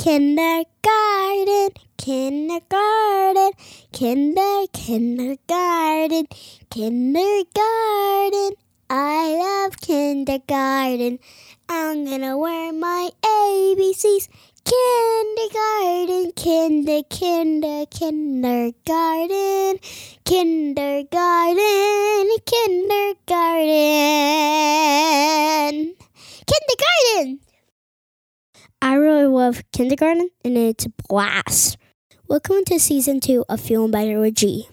kindergarten, kindergarten, kinder, kindergarten, kindergarten. I love kindergarten. I'm gonna wear my ABCs. Kindergarten, kinder, kinder, kindergarten, kindergarten, kindergarten, kindergarten. I really love kindergarten and it's a blast. Welcome to season two of Feeling Better with G.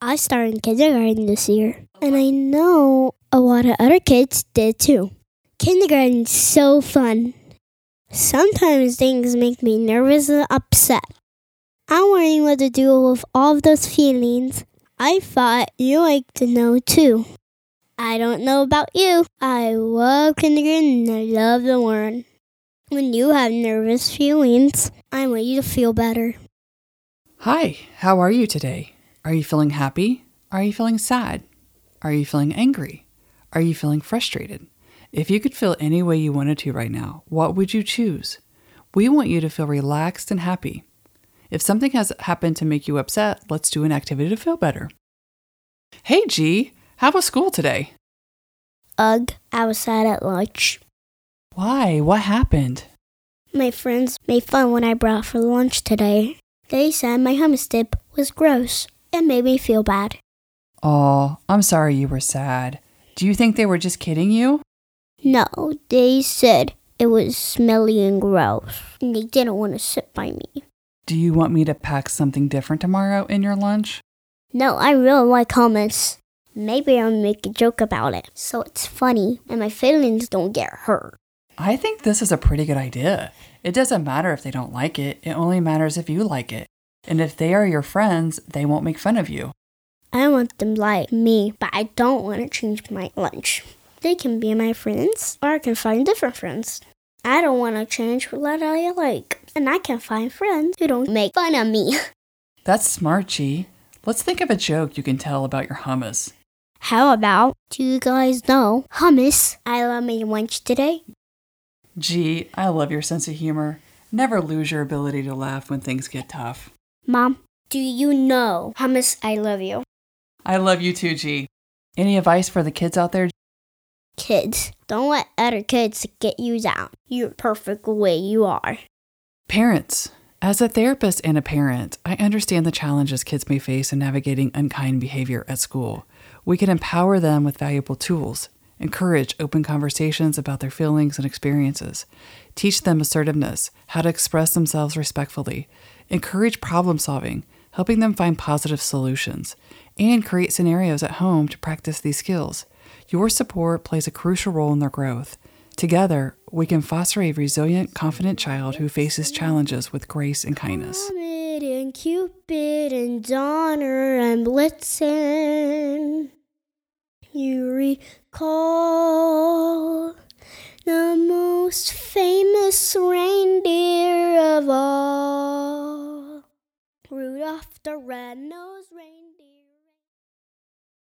I started in kindergarten this year, and I know a lot of other kids did too. Kindergarten's so fun. Sometimes things make me nervous and upset. I'm learning what to do with all of those feelings. I thought you like to know too. I don't know about you. I love kindergarten and I love to learn. When you have nervous feelings, I want you to feel better. Hi, how are you today? Are you feeling happy? Are you feeling sad? Are you feeling angry? Are you feeling frustrated? If you could feel any way you wanted to right now, what would you choose? We want you to feel relaxed and happy. If something has happened to make you upset, let's do an activity to feel better. Hey, G, how was school today? Ugh, I was sad at lunch. Why? What happened? My friends made fun when I brought for lunch today. They said my hummus dip was gross. and made me feel bad. Oh, I'm sorry you were sad. Do you think they were just kidding you? No, they said it was smelly and gross. And they didn't want to sit by me. Do you want me to pack something different tomorrow in your lunch? No, I really like hummus. Maybe I'll make a joke about it so it's funny and my feelings don't get hurt. I think this is a pretty good idea. It doesn't matter if they don't like it, it only matters if you like it. And if they are your friends, they won't make fun of you. I want them like me, but I don't want to change my lunch. They can be my friends, or I can find different friends. I don't want to change what I like, and I can find friends who don't make fun of me. That's smart, G. Let's think of a joke you can tell about your hummus. How about, do you guys know hummus? I love my lunch today. G, I love your sense of humor. Never lose your ability to laugh when things get tough. Mom, do you know hummus? I love you. I love you too, G. Any advice for the kids out there? Kids, don't let other kids get you down. You're perfect the way you are. Parents, as a therapist and a parent, I understand the challenges kids may face in navigating unkind behavior at school. We can empower them with valuable tools, encourage open conversations about their feelings and experiences, teach them assertiveness, how to express themselves respectfully, encourage problem solving, helping them find positive solutions, and create scenarios at home to practice these skills. Your support plays a crucial role in their growth. Together, we can foster a resilient, confident child who faces challenges with grace and kindness. And Cupid and Donner and Blitzen. You recall the most famous reindeer of all. Rudolph the red-nosed reindeer.